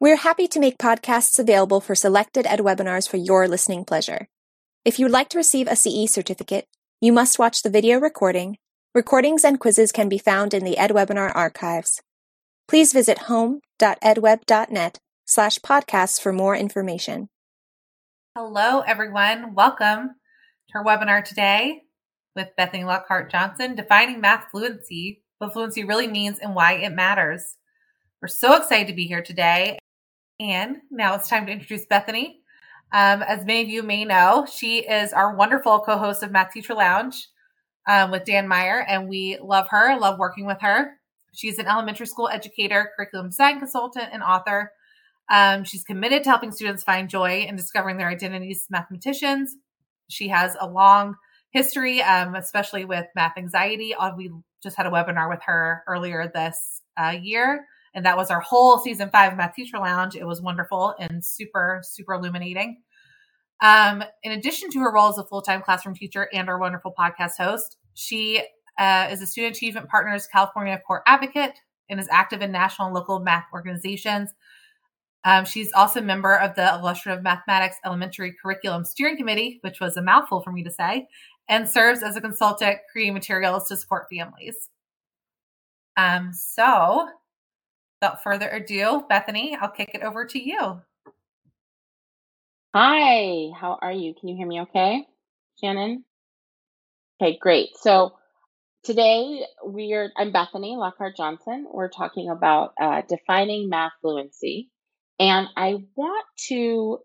We're happy to make podcasts available for selected ed webinars for your listening pleasure. If you'd like to receive a CE certificate, you must watch the video recording. Recordings and quizzes can be found in the EdWebinar archives. Please visit home.edweb.net slash podcasts for more information. Hello, everyone. Welcome to our webinar today with Bethany Lockhart Johnson, Defining Math Fluency, what fluency really means and why it matters. We're so excited to be here today. And now it's time to introduce Bethany. Um, as many of you may know, she is our wonderful co host of Math Teacher Lounge um, with Dan Meyer, and we love her, love working with her. She's an elementary school educator, curriculum design consultant, and author. Um, she's committed to helping students find joy in discovering their identities as mathematicians. She has a long history, um, especially with math anxiety. Uh, we just had a webinar with her earlier this uh, year, and that was our whole season five Math Teacher Lounge. It was wonderful and super, super illuminating. Um, in addition to her role as a full time classroom teacher and our wonderful podcast host, she uh, is a Student Achievement Partners California Core Advocate and is active in national and local math organizations um, she's also a member of the Illustrative Mathematics Elementary Curriculum Steering Committee, which was a mouthful for me to say, and serves as a consultant creating materials to support families. Um, so, without further ado, Bethany, I'll kick it over to you. Hi, how are you? Can you hear me okay, Shannon? Okay, great. So today we're I'm Bethany Lockhart Johnson. We're talking about uh, defining math fluency. And I want to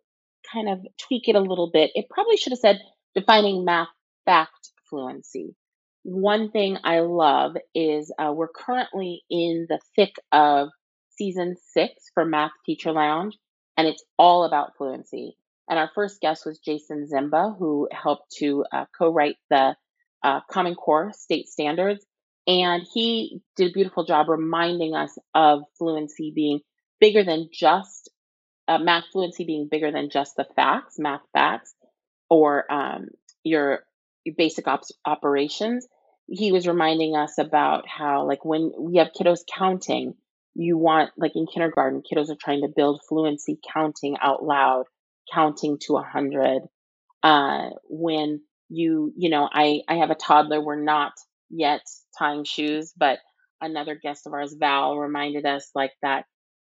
kind of tweak it a little bit. It probably should have said defining math fact fluency. One thing I love is uh, we're currently in the thick of season six for Math Teacher Lounge, and it's all about fluency. And our first guest was Jason Zimba, who helped to uh, co write the uh, Common Core state standards. And he did a beautiful job reminding us of fluency being bigger than just uh, math fluency being bigger than just the facts, math facts, or um, your, your basic ops, operations. He was reminding us about how, like, when we have kiddos counting, you want, like in kindergarten, kiddos are trying to build fluency counting out loud, counting to a hundred. Uh, when you, you know, I, I have a toddler. We're not yet tying shoes, but another guest of ours, Val, reminded us like that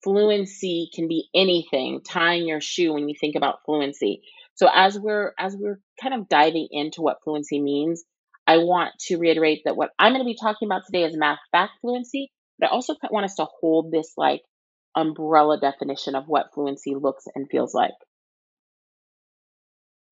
fluency can be anything tying your shoe when you think about fluency so as we're as we're kind of diving into what fluency means i want to reiterate that what i'm going to be talking about today is math fact fluency but i also want us to hold this like umbrella definition of what fluency looks and feels like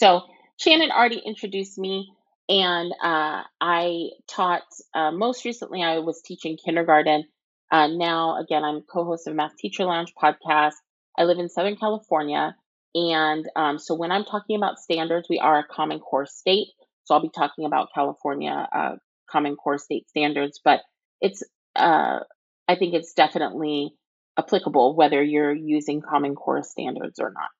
so shannon already introduced me and uh, i taught uh, most recently i was teaching kindergarten uh, now, again, I'm co-host of Math Teacher Lounge podcast. I live in Southern California, and um, so when I'm talking about standards, we are a Common Core state. So I'll be talking about California uh, Common Core state standards, but it's uh, I think it's definitely applicable whether you're using Common Core standards or not.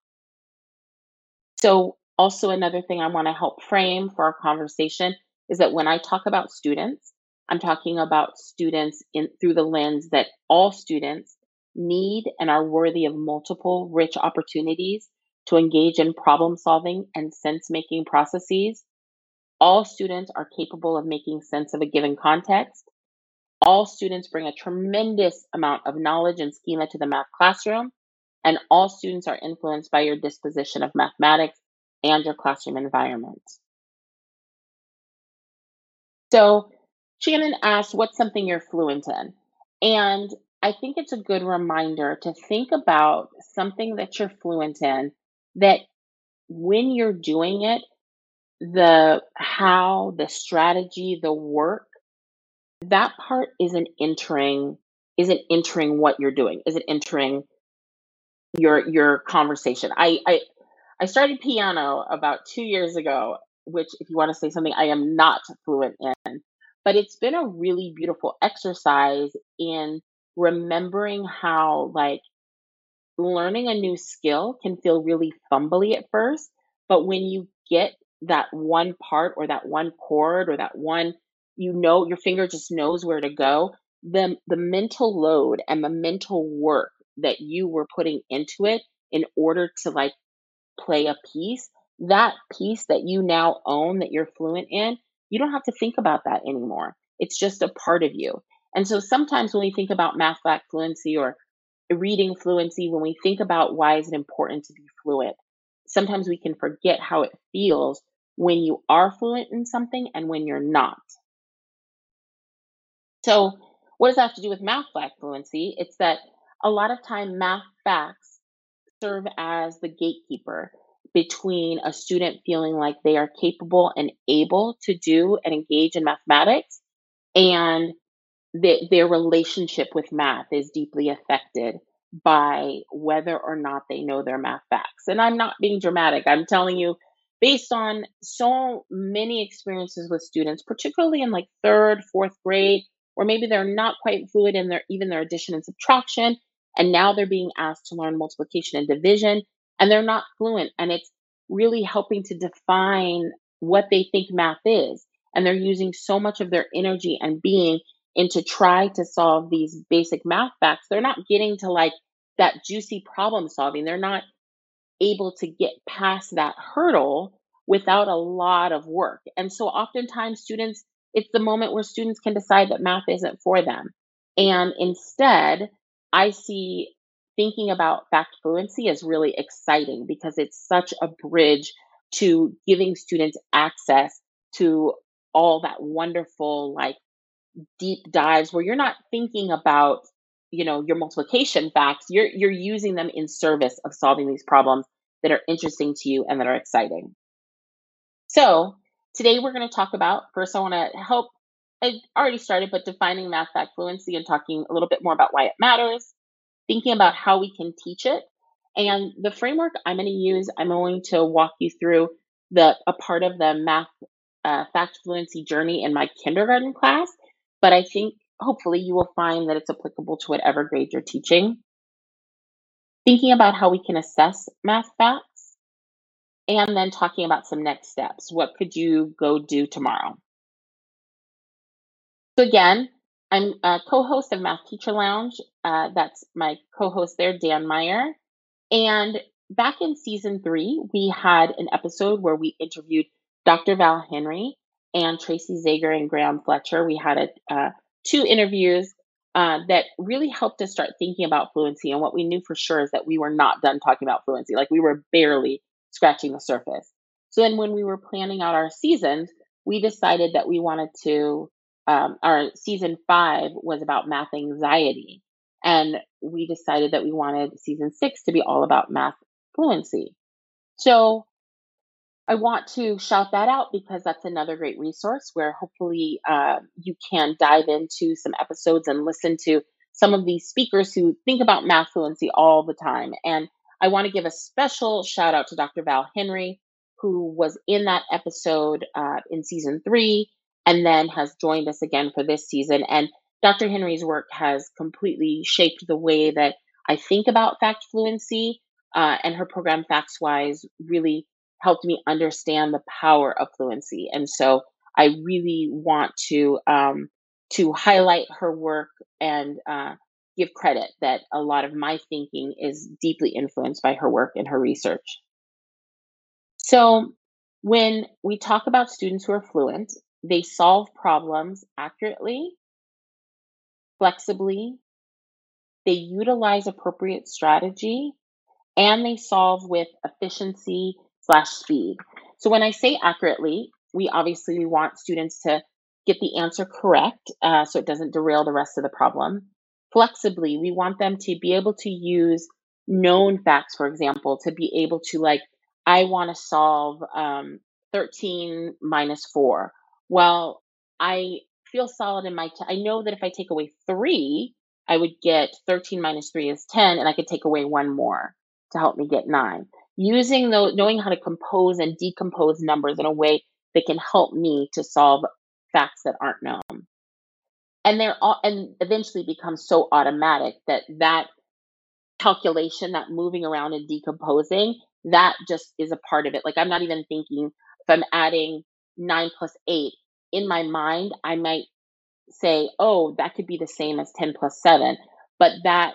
So also another thing I want to help frame for our conversation is that when I talk about students, I'm talking about students in through the lens that all students need and are worthy of multiple rich opportunities to engage in problem solving and sense making processes. All students are capable of making sense of a given context. All students bring a tremendous amount of knowledge and schema to the math classroom, and all students are influenced by your disposition of mathematics and your classroom environment. So, Shannon asked, What's something you're fluent in? And I think it's a good reminder to think about something that you're fluent in that when you're doing it, the how, the strategy, the work, that part isn't entering isn't entering what you're doing, isn't entering your your conversation. I I I started piano about two years ago, which if you want to say something I am not fluent in. But it's been a really beautiful exercise in remembering how, like, learning a new skill can feel really fumbly at first. But when you get that one part or that one chord or that one, you know, your finger just knows where to go, the, the mental load and the mental work that you were putting into it in order to like play a piece, that piece that you now own that you're fluent in, you don't have to think about that anymore. It's just a part of you. And so sometimes when we think about math fact fluency or reading fluency, when we think about why is it important to be fluent, sometimes we can forget how it feels when you are fluent in something and when you're not. So, what does that have to do with math fact fluency? It's that a lot of time math facts serve as the gatekeeper between a student feeling like they are capable and able to do and engage in mathematics and that their relationship with math is deeply affected by whether or not they know their math facts. And I'm not being dramatic. I'm telling you, based on so many experiences with students, particularly in like third, fourth grade, or maybe they're not quite fluid in their even their addition and subtraction, and now they're being asked to learn multiplication and division, and they're not fluent, and it's really helping to define what they think math is. And they're using so much of their energy and being into try to solve these basic math facts, they're not getting to like that juicy problem solving. They're not able to get past that hurdle without a lot of work. And so oftentimes students, it's the moment where students can decide that math isn't for them. And instead, I see thinking about fact fluency as really exciting because it's such a bridge to giving students access to all that wonderful like deep dives where you're not thinking about you know your multiplication facts you're you're using them in service of solving these problems that are interesting to you and that are exciting so today we're going to talk about first i want to help i already started but defining math fact fluency and talking a little bit more about why it matters thinking about how we can teach it and the framework i'm going to use i'm going to walk you through the a part of the math uh, fact fluency journey in my kindergarten class but I think hopefully you will find that it's applicable to whatever grade you're teaching. Thinking about how we can assess math facts, and then talking about some next steps. What could you go do tomorrow? So, again, I'm a co host of Math Teacher Lounge. Uh, that's my co host there, Dan Meyer. And back in season three, we had an episode where we interviewed Dr. Val Henry and Tracy Zager and Graham Fletcher. We had a, uh, two interviews uh, that really helped us start thinking about fluency. And what we knew for sure is that we were not done talking about fluency. Like we were barely scratching the surface. So then when we were planning out our seasons, we decided that we wanted to, um, our season five was about math anxiety. And we decided that we wanted season six to be all about math fluency. So I want to shout that out because that's another great resource where hopefully uh, you can dive into some episodes and listen to some of these speakers who think about math fluency all the time. And I want to give a special shout out to Dr. Val Henry, who was in that episode uh, in season three and then has joined us again for this season. And Dr. Henry's work has completely shaped the way that I think about fact fluency. Uh, and her program, FactsWise, really helped me understand the power of fluency. And so I really want to um, to highlight her work and uh, give credit that a lot of my thinking is deeply influenced by her work and her research. So when we talk about students who are fluent, they solve problems accurately, flexibly, they utilize appropriate strategy, and they solve with efficiency slash speed. So when I say accurately, we obviously want students to get the answer correct uh, so it doesn't derail the rest of the problem. Flexibly, we want them to be able to use known facts, for example, to be able to like, I want to solve um, 13 minus 4. Well, I feel solid in my, t- I know that if I take away 3, I would get 13 minus 3 is 10, and I could take away one more to help me get 9 using those, knowing how to compose and decompose numbers in a way that can help me to solve facts that aren't known. And they're all, and eventually becomes so automatic that that calculation, that moving around and decomposing, that just is a part of it. Like I'm not even thinking if I'm adding nine plus eight in my mind, I might say, oh, that could be the same as 10 plus seven. But that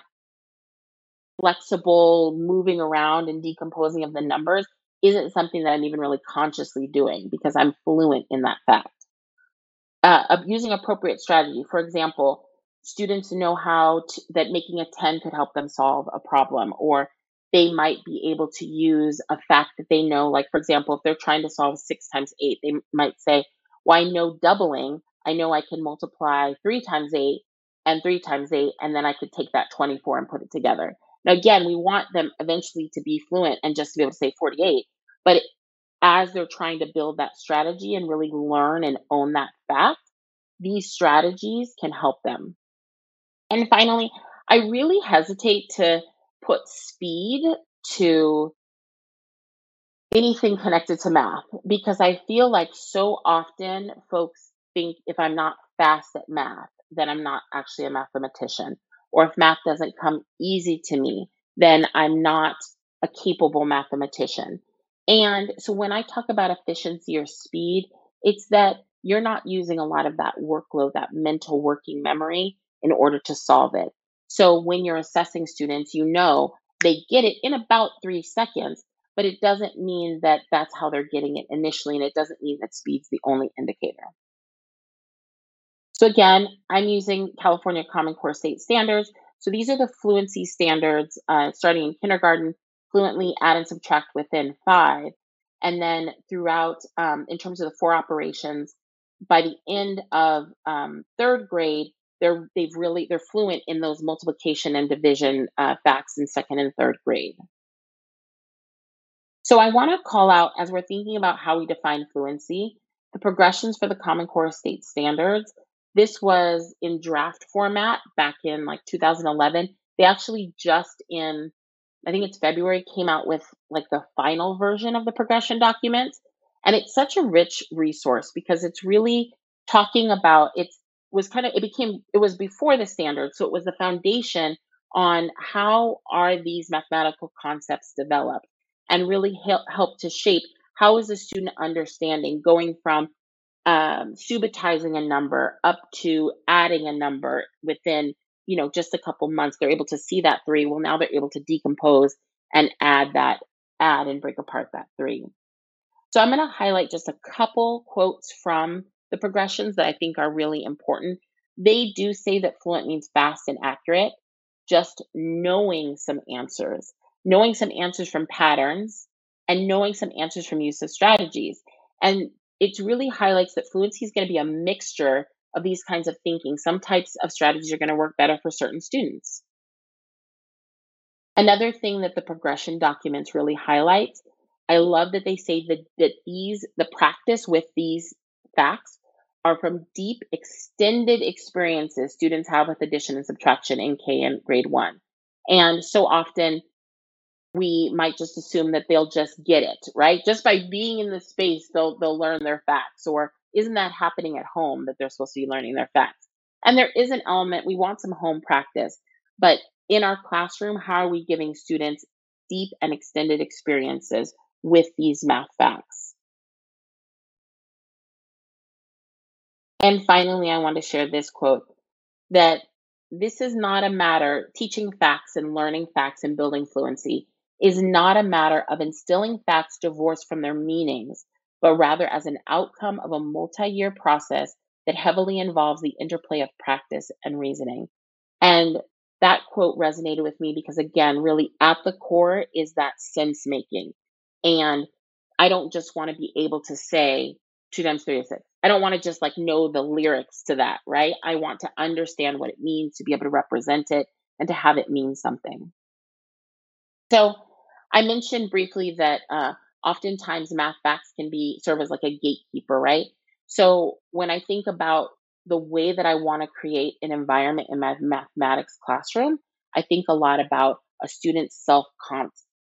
flexible moving around and decomposing of the numbers isn't something that I'm even really consciously doing because I'm fluent in that fact. Uh, using appropriate strategy, for example, students know how to, that making a 10 could help them solve a problem, or they might be able to use a fact that they know, like, for example, if they're trying to solve six times eight, they might say, Well, I know doubling, I know I can multiply three times eight and three times eight, and then I could take that 24 and put it together. Now, again, we want them eventually to be fluent and just to be able to say 48. But as they're trying to build that strategy and really learn and own that fact, these strategies can help them. And finally, I really hesitate to put speed to anything connected to math because I feel like so often folks think if I'm not fast at math, then I'm not actually a mathematician. Or if math doesn't come easy to me, then I'm not a capable mathematician. And so when I talk about efficiency or speed, it's that you're not using a lot of that workload, that mental working memory in order to solve it. So when you're assessing students, you know they get it in about three seconds, but it doesn't mean that that's how they're getting it initially, and it doesn't mean that speed's the only indicator. So again, I'm using California Common Core State Standards. So these are the fluency standards uh, starting in kindergarten, fluently add and subtract within five. And then throughout, um, in terms of the four operations, by the end of um, third grade, they're they've really they're fluent in those multiplication and division uh, facts in second and third grade. So I want to call out as we're thinking about how we define fluency, the progressions for the Common Core State Standards this was in draft format back in like 2011. They actually just in, I think it's February, came out with like the final version of the progression document. And it's such a rich resource because it's really talking about it was kind of it became it was before the standard so it was the foundation on how are these mathematical concepts developed and really help, help to shape how is the student understanding going from um, subitizing a number up to adding a number within you know just a couple months they're able to see that three well now they're able to decompose and add that add and break apart that three. So i'm going to highlight just a couple quotes from the progressions that i think are really important. They do say that fluent means fast and accurate. Just knowing some answers knowing some answers from patterns and knowing some answers from use of strategies. And it really highlights that fluency is going to be a mixture of these kinds of thinking. Some types of strategies are going to work better for certain students. Another thing that the progression documents really highlight, I love that they say that, that these, the practice with these facts are from deep, extended experiences students have with addition and subtraction in K and grade one. And so often we might just assume that they'll just get it, right? Just by being in the space, they'll they'll learn their facts. Or isn't that happening at home that they're supposed to be learning their facts? And there is an element, we want some home practice, but in our classroom, how are we giving students deep and extended experiences with these math facts? And finally, I want to share this quote that this is not a matter teaching facts and learning facts and building fluency is not a matter of instilling facts divorced from their meanings, but rather as an outcome of a multi year process that heavily involves the interplay of practice and reasoning. And that quote resonated with me because, again, really at the core is that sense making. And I don't just want to be able to say two times three is six. I don't want to just like know the lyrics to that, right? I want to understand what it means to be able to represent it and to have it mean something. So I mentioned briefly that uh, oftentimes math facts can be serve as like a gatekeeper, right? So when I think about the way that I want to create an environment in my mathematics classroom, I think a lot about a student's self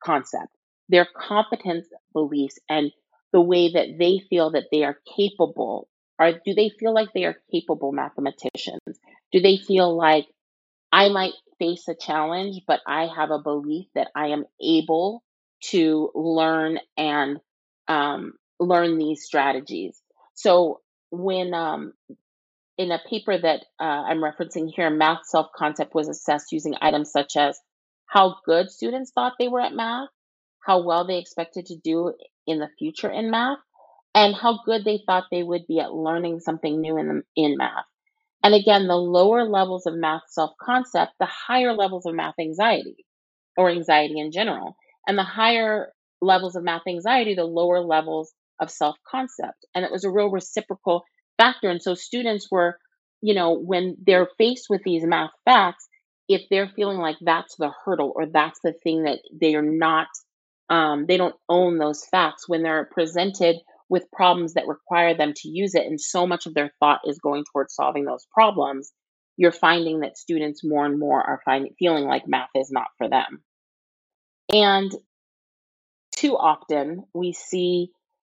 concept, their competence beliefs, and the way that they feel that they are capable. Or do they feel like they are capable mathematicians? Do they feel like I might face a challenge, but I have a belief that I am able to learn and um, learn these strategies. So when um, in a paper that uh, I'm referencing here, math self concept was assessed using items such as how good students thought they were at math, how well they expected to do in the future in math, and how good they thought they would be at learning something new in, the, in math. And again, the lower levels of math self concept, the higher levels of math anxiety or anxiety in general. And the higher levels of math anxiety, the lower levels of self concept. And it was a real reciprocal factor. And so students were, you know, when they're faced with these math facts, if they're feeling like that's the hurdle or that's the thing that they are not, um, they don't own those facts, when they're presented with problems that require them to use it, and so much of their thought is going towards solving those problems, you're finding that students more and more are finding feeling like math is not for them. And too often we see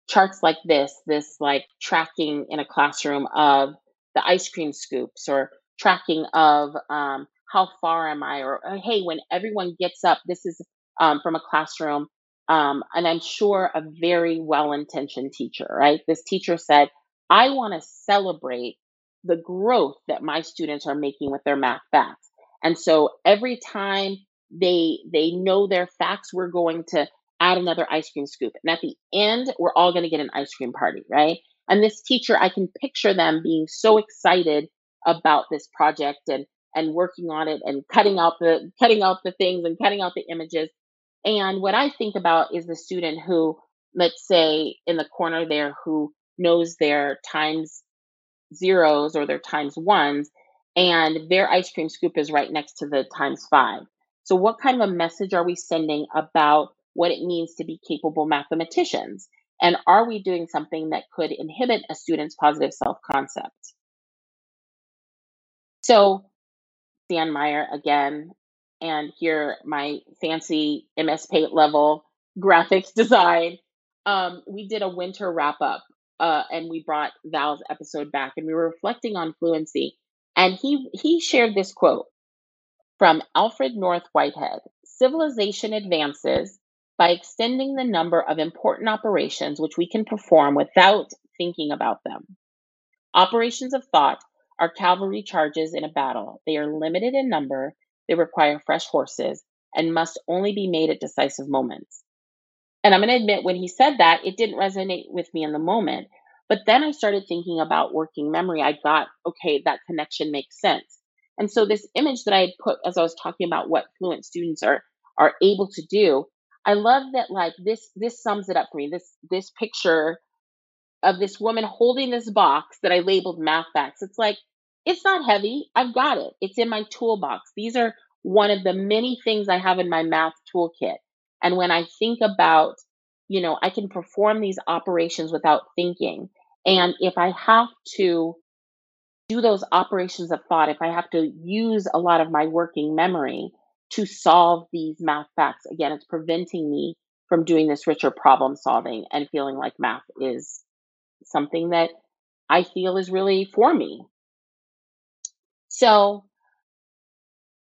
charts like this, this like tracking in a classroom of the ice cream scoops or tracking of um, how far am I, or hey, when everyone gets up, this is um, from a classroom um, and I'm sure a very well intentioned teacher, right? This teacher said, I want to celebrate the growth that my students are making with their math facts. And so every time they they know their facts, we're going to add another ice cream scoop. And at the end, we're all going to get an ice cream party, right? And this teacher, I can picture them being so excited about this project and and working on it and cutting out the cutting out the things and cutting out the images and what I think about is the student who, let's say, in the corner there, who knows their times zeros or their times ones, and their ice cream scoop is right next to the times five. So, what kind of a message are we sending about what it means to be capable mathematicians? And are we doing something that could inhibit a student's positive self concept? So, Dan Meyer again and here my fancy MS Paint level graphics design. Um, we did a winter wrap up uh, and we brought Val's episode back and we were reflecting on fluency. And he, he shared this quote from Alfred North Whitehead Civilization advances by extending the number of important operations which we can perform without thinking about them. Operations of thought are cavalry charges in a battle. They are limited in number they require fresh horses and must only be made at decisive moments. And I'm going to admit, when he said that, it didn't resonate with me in the moment. But then I started thinking about working memory. I got, okay, that connection makes sense. And so this image that I had put as I was talking about what fluent students are are able to do, I love that like this this sums it up for me. This this picture of this woman holding this box that I labeled math facts. It's like it's not heavy. I've got it. It's in my toolbox. These are one of the many things I have in my math toolkit. And when I think about, you know, I can perform these operations without thinking. And if I have to do those operations of thought, if I have to use a lot of my working memory to solve these math facts, again, it's preventing me from doing this richer problem solving and feeling like math is something that I feel is really for me. So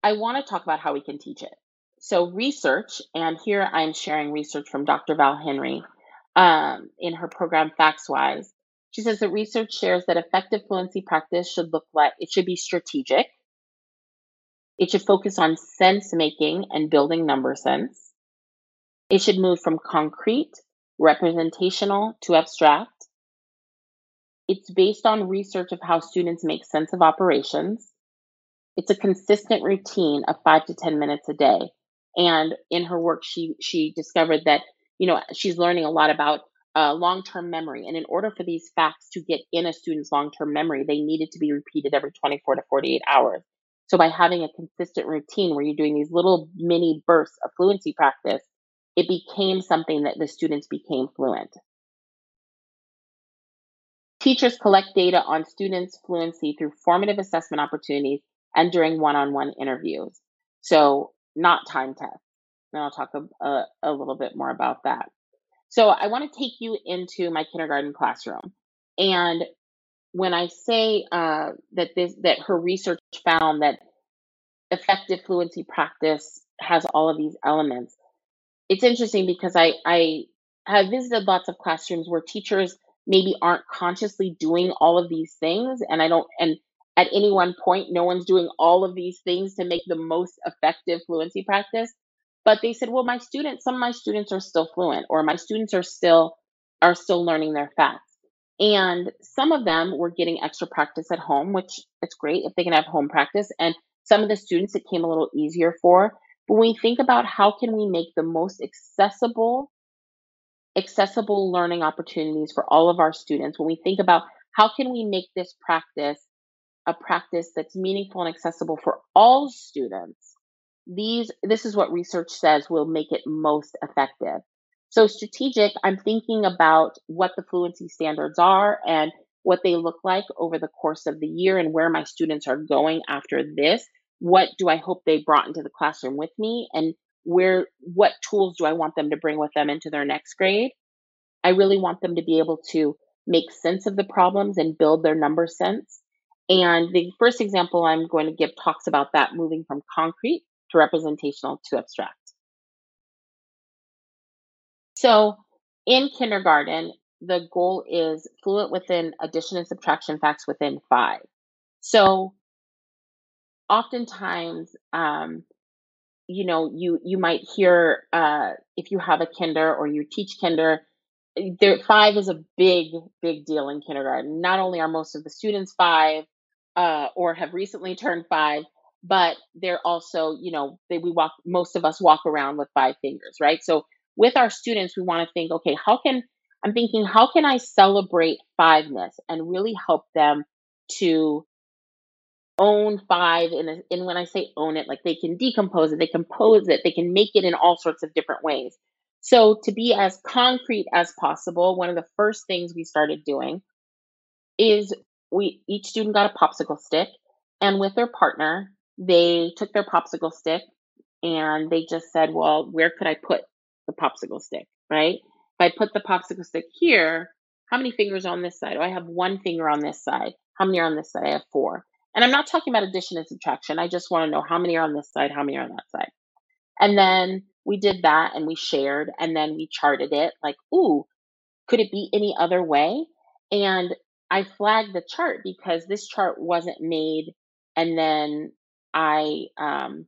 I want to talk about how we can teach it. So, research, and here I'm sharing research from Dr. Val Henry um, in her program FactsWise. She says that research shares that effective fluency practice should look like it should be strategic, it should focus on sense making and building number sense, it should move from concrete, representational to abstract. It's based on research of how students make sense of operations it's a consistent routine of five to 10 minutes a day. And in her work, she, she discovered that, you know, she's learning a lot about uh, long-term memory. And in order for these facts to get in a student's long-term memory, they needed to be repeated every 24 to 48 hours. So by having a consistent routine where you're doing these little mini bursts of fluency practice, it became something that the students became fluent. Teachers collect data on students' fluency through formative assessment opportunities and during one-on-one interviews. So not time tests. And I'll talk a, a, a little bit more about that. So I want to take you into my kindergarten classroom. And when I say uh, that this that her research found that effective fluency practice has all of these elements, it's interesting because I I have visited lots of classrooms where teachers maybe aren't consciously doing all of these things, and I don't and at any one point, no one's doing all of these things to make the most effective fluency practice. But they said, well, my students, some of my students are still fluent, or my students are still are still learning their facts. And some of them were getting extra practice at home, which it's great if they can have home practice. And some of the students it came a little easier for. But when we think about how can we make the most accessible accessible learning opportunities for all of our students, when we think about how can we make this practice a practice that's meaningful and accessible for all students, these this is what research says will make it most effective. So strategic, I'm thinking about what the fluency standards are and what they look like over the course of the year and where my students are going after this. What do I hope they brought into the classroom with me and where what tools do I want them to bring with them into their next grade? I really want them to be able to make sense of the problems and build their number sense. And the first example I'm going to give talks about that moving from concrete to representational to abstract. So in kindergarten, the goal is fluent within addition and subtraction facts within five. So oftentimes, um, you know, you you might hear uh, if you have a kinder or you teach kinder, there five is a big big deal in kindergarten. Not only are most of the students five uh, or have recently turned five, but they're also, you know, they, we walk most of us walk around with five fingers, right? So with our students, we want to think, okay, how can I'm thinking, how can I celebrate fiveness and really help them to own five? And, and when I say own it, like they can decompose it, they compose it, they can make it in all sorts of different ways. So to be as concrete as possible, one of the first things we started doing is we each student got a popsicle stick, and with their partner, they took their popsicle stick and they just said, "Well, where could I put the popsicle stick, right? If I put the popsicle stick here, how many fingers on this side? Oh, I have one finger on this side. How many are on this side? I have four. And I'm not talking about addition and subtraction. I just want to know how many are on this side, how many are on that side. And then we did that and we shared and then we charted it like, ooh, could it be any other way? And I flagged the chart because this chart wasn't made and then I um,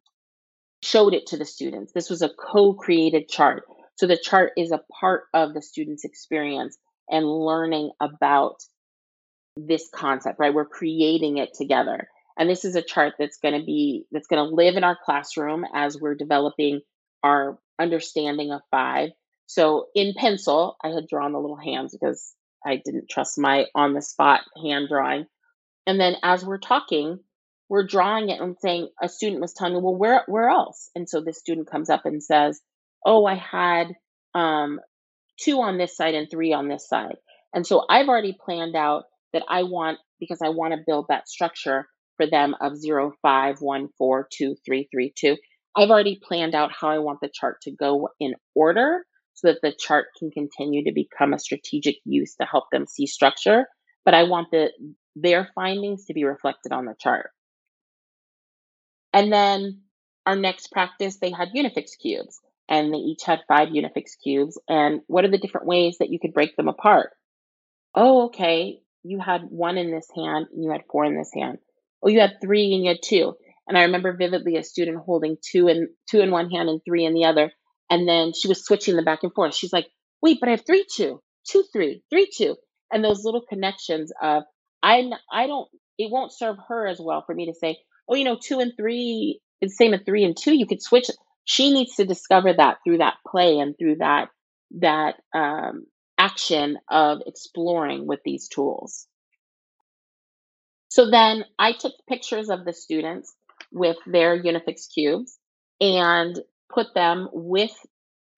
showed it to the students. This was a co created chart. So the chart is a part of the student's experience and learning about this concept, right? We're creating it together. And this is a chart that's going to be, that's going to live in our classroom as we're developing our understanding of five. So in pencil, I had drawn the little hands because I didn't trust my on the spot hand drawing. And then as we're talking, we're drawing it and saying a student was telling me, well, where where else? And so the student comes up and says, oh, I had um, two on this side and three on this side. And so I've already planned out that I want because I want to build that structure for them of zero, five, one, four, two, three, three, two. I've already planned out how I want the chart to go in order so that the chart can continue to become a strategic use to help them see structure. But I want the their findings to be reflected on the chart. And then our next practice, they had Unifix cubes, and they each had five Unifix cubes. And what are the different ways that you could break them apart? Oh, okay. You had one in this hand, and you had four in this hand. Oh, you had three, and you had two. And I remember vividly a student holding two in two in one hand and three in the other, and then she was switching them back and forth. She's like, "Wait, but I have three, two, two, three, three, two," and those little connections of I I don't. It won't serve her as well for me to say, oh, you know, two and three is same as three and two. You could switch. She needs to discover that through that play and through that that um, action of exploring with these tools. So then I took pictures of the students with their Unifix cubes and put them with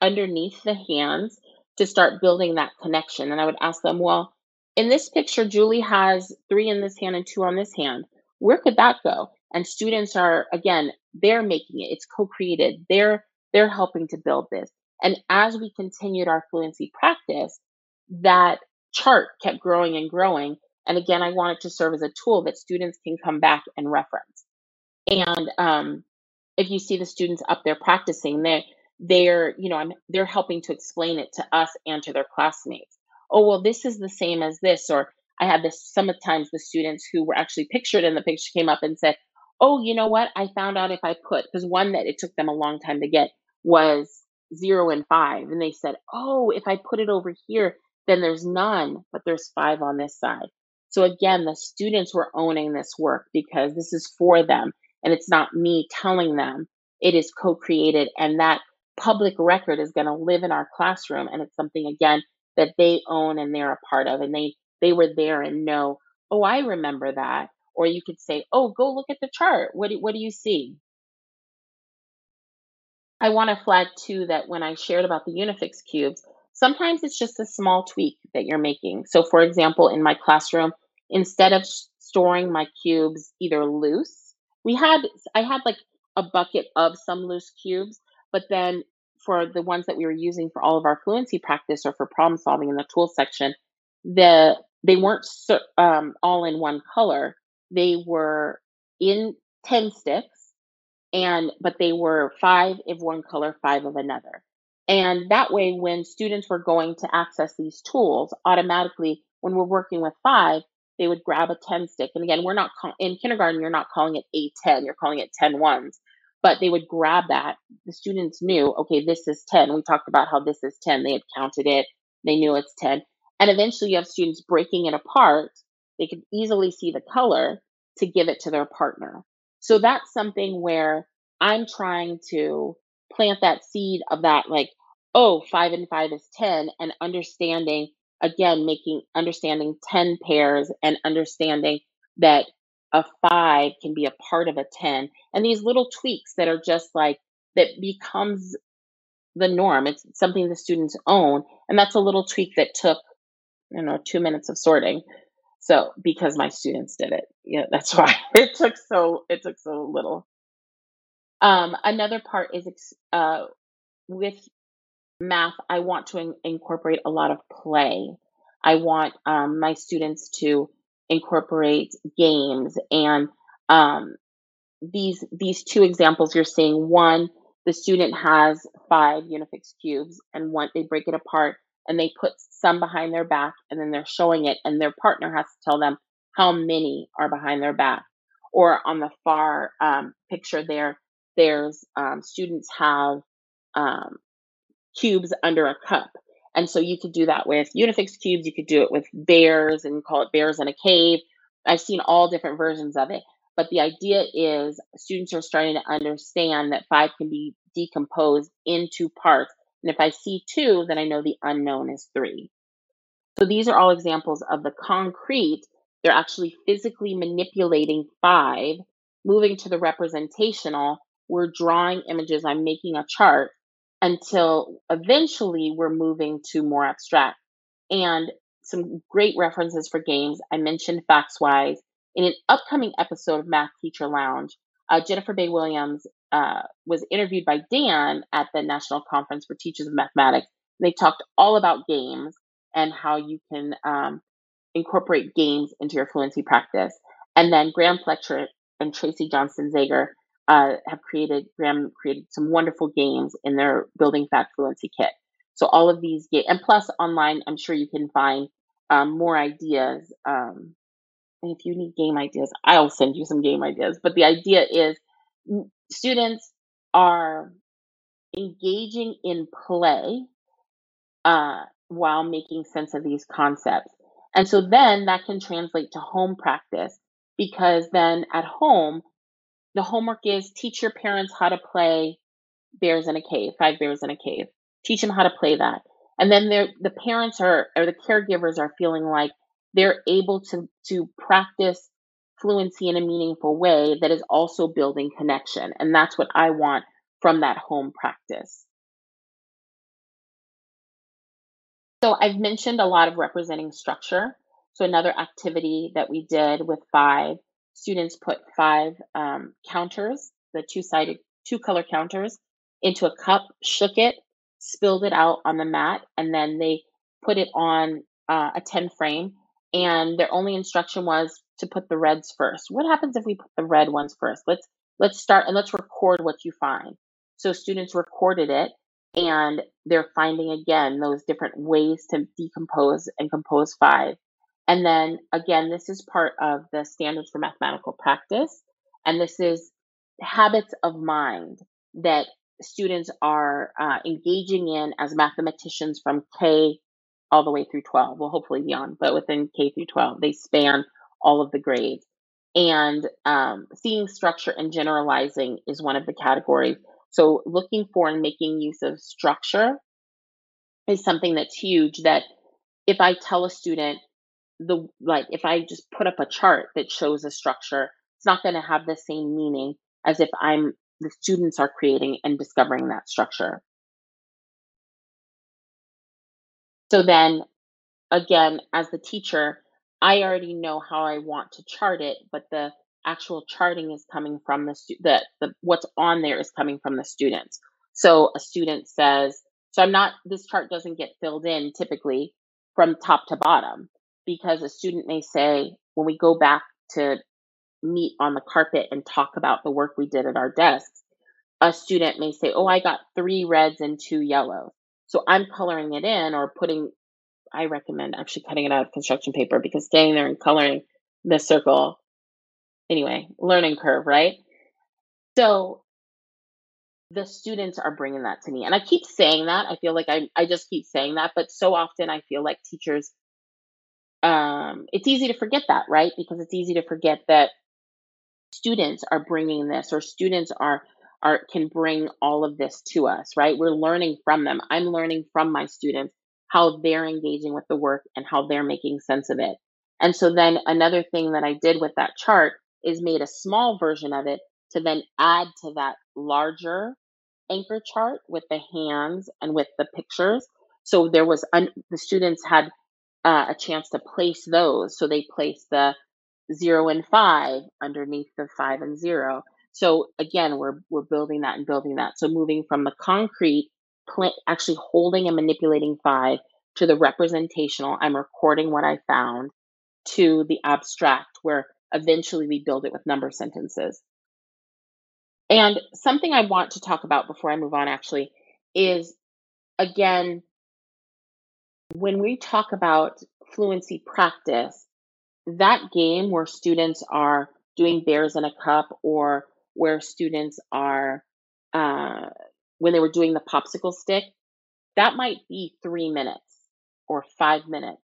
underneath the hands to start building that connection. And I would ask them, well, in this picture, Julie has three in this hand and two on this hand. Where could that go? And students are again they're making it it's co-created they're they're helping to build this. And as we continued our fluency practice that chart kept growing and growing. And again i want it to serve as a tool that students can come back and reference. And um, if you see the students up there practicing they they're you know I'm, they're helping to explain it to us and to their classmates. Oh well this is the same as this or i had this sometimes the students who were actually pictured in the picture came up and said oh, you know what? I found out if I put, because one that it took them a long time to get. was zero and five. And they said, oh, if I put it over here, then there's none, but there's five on this side. So again, the students were owning this work because this is for them and it's not me telling them. It is co created and that public record is going to live in our classroom and it's something again that they own and they're a part of and they they were there and know oh i remember that or you could say oh go look at the chart. What do, what do you see? I want to flag too that when i shared about the unifix cubes sometimes it's just a small tweak that you're making. So for example in my classroom instead of storing my cubes either loose we had i had like a bucket of some loose cubes but then for the ones that we were using for all of our fluency practice or for problem solving in the tool section, the they weren't um, all in one color. They were in 10 sticks and but they were five of one color, five of another. And that way when students were going to access these tools, automatically when we're working with five, they would grab a 10 stick. And again, we're not call- in kindergarten, you're not calling it A10, you're calling it 10 ones but they would grab that. The students knew, okay, this is 10. We talked about how this is 10. They had counted it, they knew it's 10. And eventually you have students breaking it apart. They could easily see the color to give it to their partner. So that's something where I'm trying to plant that seed of that, like, oh, five and five is 10, and understanding, again, making understanding 10 pairs and understanding that a five can be a part of a 10 and these little tweaks that are just like that becomes the norm. It's something the students own and that's a little tweak that took you know two minutes of sorting so because my students did it. Yeah that's why it took so it took so little. Um, another part is uh, with math i want to in- incorporate a lot of play. I want um, my students to incorporate games and um, these these two examples you're seeing one the student has five unifix cubes and one they break it apart and they put some behind their back and then they're showing it and their partner has to tell them how many are behind their back or on the far um, picture there there's um, students have um, cubes under a cup and so you could do that with Unifix cubes. You could do it with bears and call it bears in a cave. I've seen all different versions of it. But the idea is students are starting to understand that five can be decomposed into parts. And if I see two, then I know the unknown is three. So these are all examples of the concrete. They're actually physically manipulating five, moving to the representational. We're drawing images. I'm making a chart until eventually we're moving to more abstract. And some great references for games. I mentioned FactsWise. In an upcoming episode of Math Teacher Lounge, uh, Jennifer Bay Williams uh, was interviewed by Dan at the National Conference for Teachers of Mathematics. They talked all about games and how you can um, incorporate games into your fluency practice. And then Graham Fletcher and Tracy Johnson Zager uh, have created, Graham created some wonderful games in their Building Fact Fluency Kit. So all of these games, and plus online, I'm sure you can find um, more ideas. Um, and if you need game ideas, I'll send you some game ideas. But the idea is students are engaging in play uh, while making sense of these concepts. And so then that can translate to home practice because then at home, the homework is teach your parents how to play bears in a cave, five bears in a cave. Teach them how to play that. And then the parents are, or the caregivers are feeling like they're able to, to practice fluency in a meaningful way that is also building connection. And that's what I want from that home practice. So I've mentioned a lot of representing structure. So another activity that we did with five students put five um, counters, the two sided, two color counters, into a cup, shook it, spilled it out on the mat, and then they put it on uh, a 10 frame. And their only instruction was to put the reds first. What happens if we put the red ones first? Let's let's start and let's record what you find. So students recorded it and they're finding again those different ways to decompose and compose five. And then again, this is part of the standards for mathematical practice. And this is habits of mind that students are uh, engaging in as mathematicians from K all the way through 12, well, hopefully beyond, but within K through 12, they span all of the grades. And um, seeing structure and generalizing is one of the categories. So, looking for and making use of structure is something that's huge. That if I tell a student, the like, if I just put up a chart that shows a structure, it's not going to have the same meaning as if I'm the students are creating and discovering that structure. So then again, as the teacher, I already know how I want to chart it, but the actual charting is coming from the stu- the, the what's on there is coming from the students. So a student says, so I'm not this chart doesn't get filled in typically from top to bottom because a student may say when we go back to meet on the carpet and talk about the work we did at our desks, a student may say, "Oh, I got 3 reds and 2 yellows." So I'm coloring it in or putting I recommend actually cutting it out of construction paper because staying there and coloring the circle, anyway, learning curve, right? So the students are bringing that to me. And I keep saying that. I feel like I, I just keep saying that. But so often I feel like teachers, um, it's easy to forget that, right? Because it's easy to forget that students are bringing this or students are are can bring all of this to us right we're learning from them i'm learning from my students how they're engaging with the work and how they're making sense of it. And so then another thing that I did with that chart is made a small version of it to then add to that larger anchor chart with the hands and with the pictures. So there was un- the students had uh, a chance to place those. So they placed the zero and five underneath the five and zero. So again, we're we're building that and building that. So moving from the concrete pl- actually holding and manipulating five to the representational, I'm recording what I found, to the abstract, where eventually we build it with number sentences. And something I want to talk about before I move on actually is again, when we talk about fluency practice, that game where students are doing bears in a cup or where students are uh, when they were doing the popsicle stick, that might be three minutes or five minutes.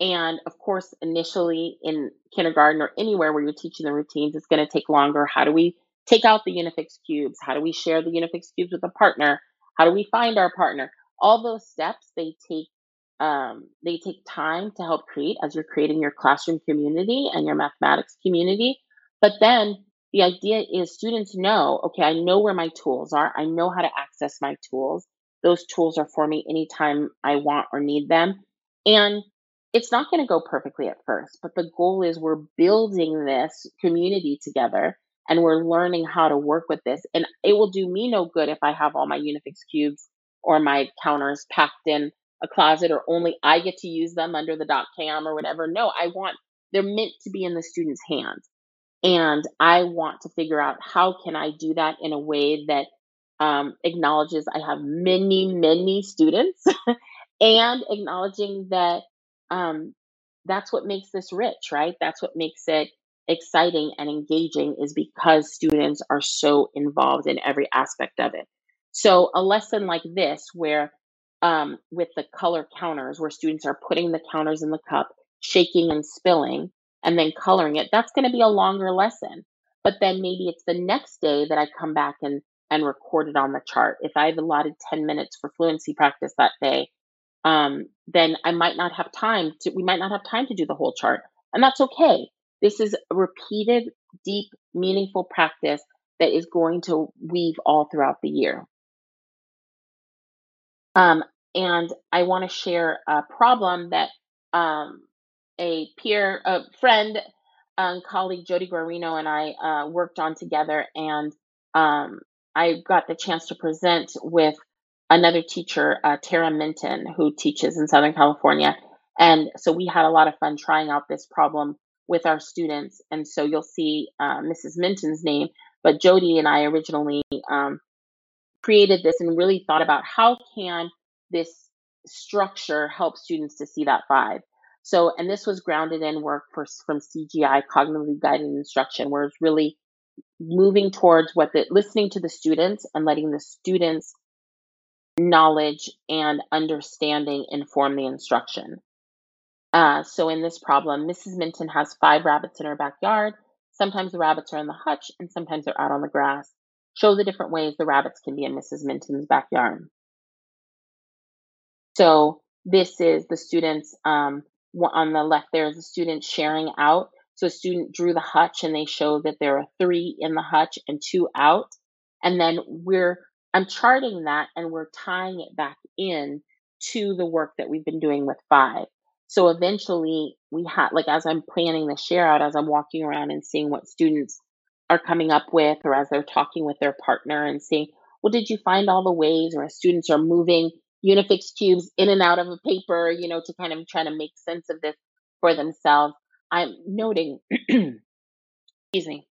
And of course, initially in kindergarten or anywhere where you're teaching the routines, it's going to take longer. How do we take out the Unifix cubes? How do we share the Unifix cubes with a partner? How do we find our partner? All those steps they take um, they take time to help create as you're creating your classroom community and your mathematics community. But then the idea is students know, okay, I know where my tools are. I know how to access my tools. Those tools are for me anytime I want or need them. And it's not going to go perfectly at first, but the goal is we're building this community together and we're learning how to work with this. And it will do me no good if I have all my Unifix cubes or my counters packed in a closet or only I get to use them under the doc cam or whatever. No, I want, they're meant to be in the student's hands and i want to figure out how can i do that in a way that um, acknowledges i have many many students and acknowledging that um, that's what makes this rich right? That's what makes it exciting and engaging is because students are so involved in every aspect of it. So a lesson like this where um, with the color counters where students are putting the counters in the cup shaking and spilling and then coloring it, that's going to be a longer lesson. But then maybe it's the next day that I come back and, and record it on the chart. If I've allotted 10 minutes for fluency practice that day, um, then I might not have time to, we might not have time to do the whole chart. And that's okay. This is a repeated, deep, meaningful practice that is going to weave all throughout the year. Um, and I want to share a problem that um, a peer, a friend, and colleague, Jody Guarino, and I uh, worked on together, and um, I got the chance to present with another teacher, uh, Tara Minton, who teaches in Southern California. And so we had a lot of fun trying out this problem with our students. And so you'll see uh, Mrs. Minton's name, but Jody and I originally um, created this and really thought about how can this structure help students to see that five. So, and this was grounded in work for, from CGI, cognitively guided instruction, where it's really moving towards what the listening to the students and letting the students knowledge and understanding inform the instruction. Uh, so in this problem, Mrs. Minton has five rabbits in her backyard. Sometimes the rabbits are in the hutch and sometimes they're out on the grass. Show the different ways the rabbits can be in Mrs. Minton's backyard. So this is the students um, on the left there is a student sharing out. So a student drew the hutch and they show that there are three in the hutch and two out. And then we're I'm charting that and we're tying it back in to the work that we've been doing with five. So eventually we had like as I'm planning the share out, as I'm walking around and seeing what students are coming up with, or as they're talking with their partner and seeing, well, did you find all the ways, or as students are moving Unifix cubes in and out of a paper, you know, to kind of try to make sense of this for themselves. I'm noting, excuse me,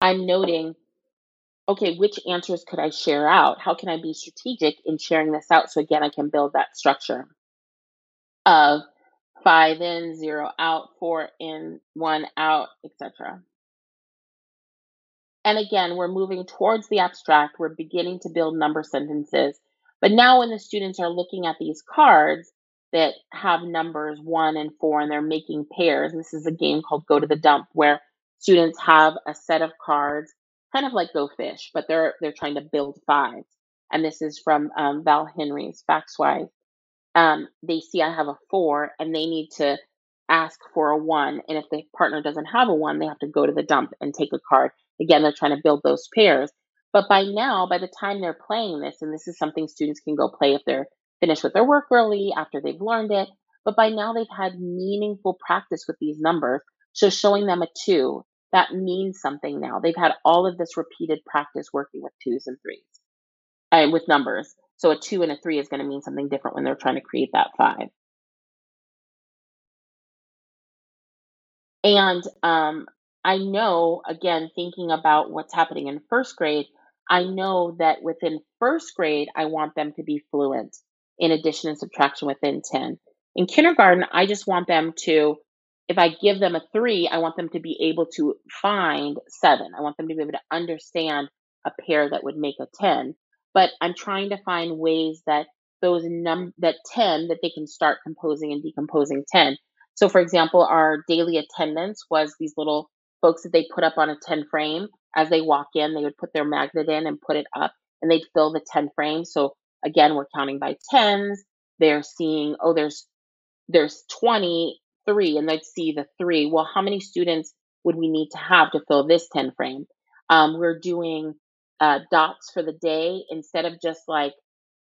I'm noting, okay, which answers could I share out? How can I be strategic in sharing this out so again I can build that structure of five in, zero out, four in, one out, etc. And again, we're moving towards the abstract. We're beginning to build number sentences. But now, when the students are looking at these cards that have numbers one and four and they're making pairs, this is a game called Go to the Dump where students have a set of cards, kind of like Go Fish, but they're they're trying to build fives. And this is from um, Val Henry's FactsWise. Um, they see I have a four and they need to ask for a one. And if the partner doesn't have a one, they have to go to the dump and take a card. Again, they're trying to build those pairs. But by now, by the time they're playing this, and this is something students can go play if they're finished with their work early after they've learned it, but by now they've had meaningful practice with these numbers. So showing them a two, that means something now. They've had all of this repeated practice working with twos and threes and with numbers. So a two and a three is going to mean something different when they're trying to create that five. And um, I know, again, thinking about what's happening in first grade, I know that within first grade, I want them to be fluent in addition and subtraction within 10. In kindergarten, I just want them to, if I give them a three, I want them to be able to find seven. I want them to be able to understand a pair that would make a 10. But I'm trying to find ways that those num that 10 that they can start composing and decomposing 10 so, for example, our daily attendance was these little folks that they put up on a 10 frame. As they walk in, they would put their magnet in and put it up, and they'd fill the 10 frame. So, again, we're counting by tens. They're seeing, oh, there's there's 23, and they'd see the three. Well, how many students would we need to have to fill this 10 frame? Um, we're doing uh, dots for the day instead of just like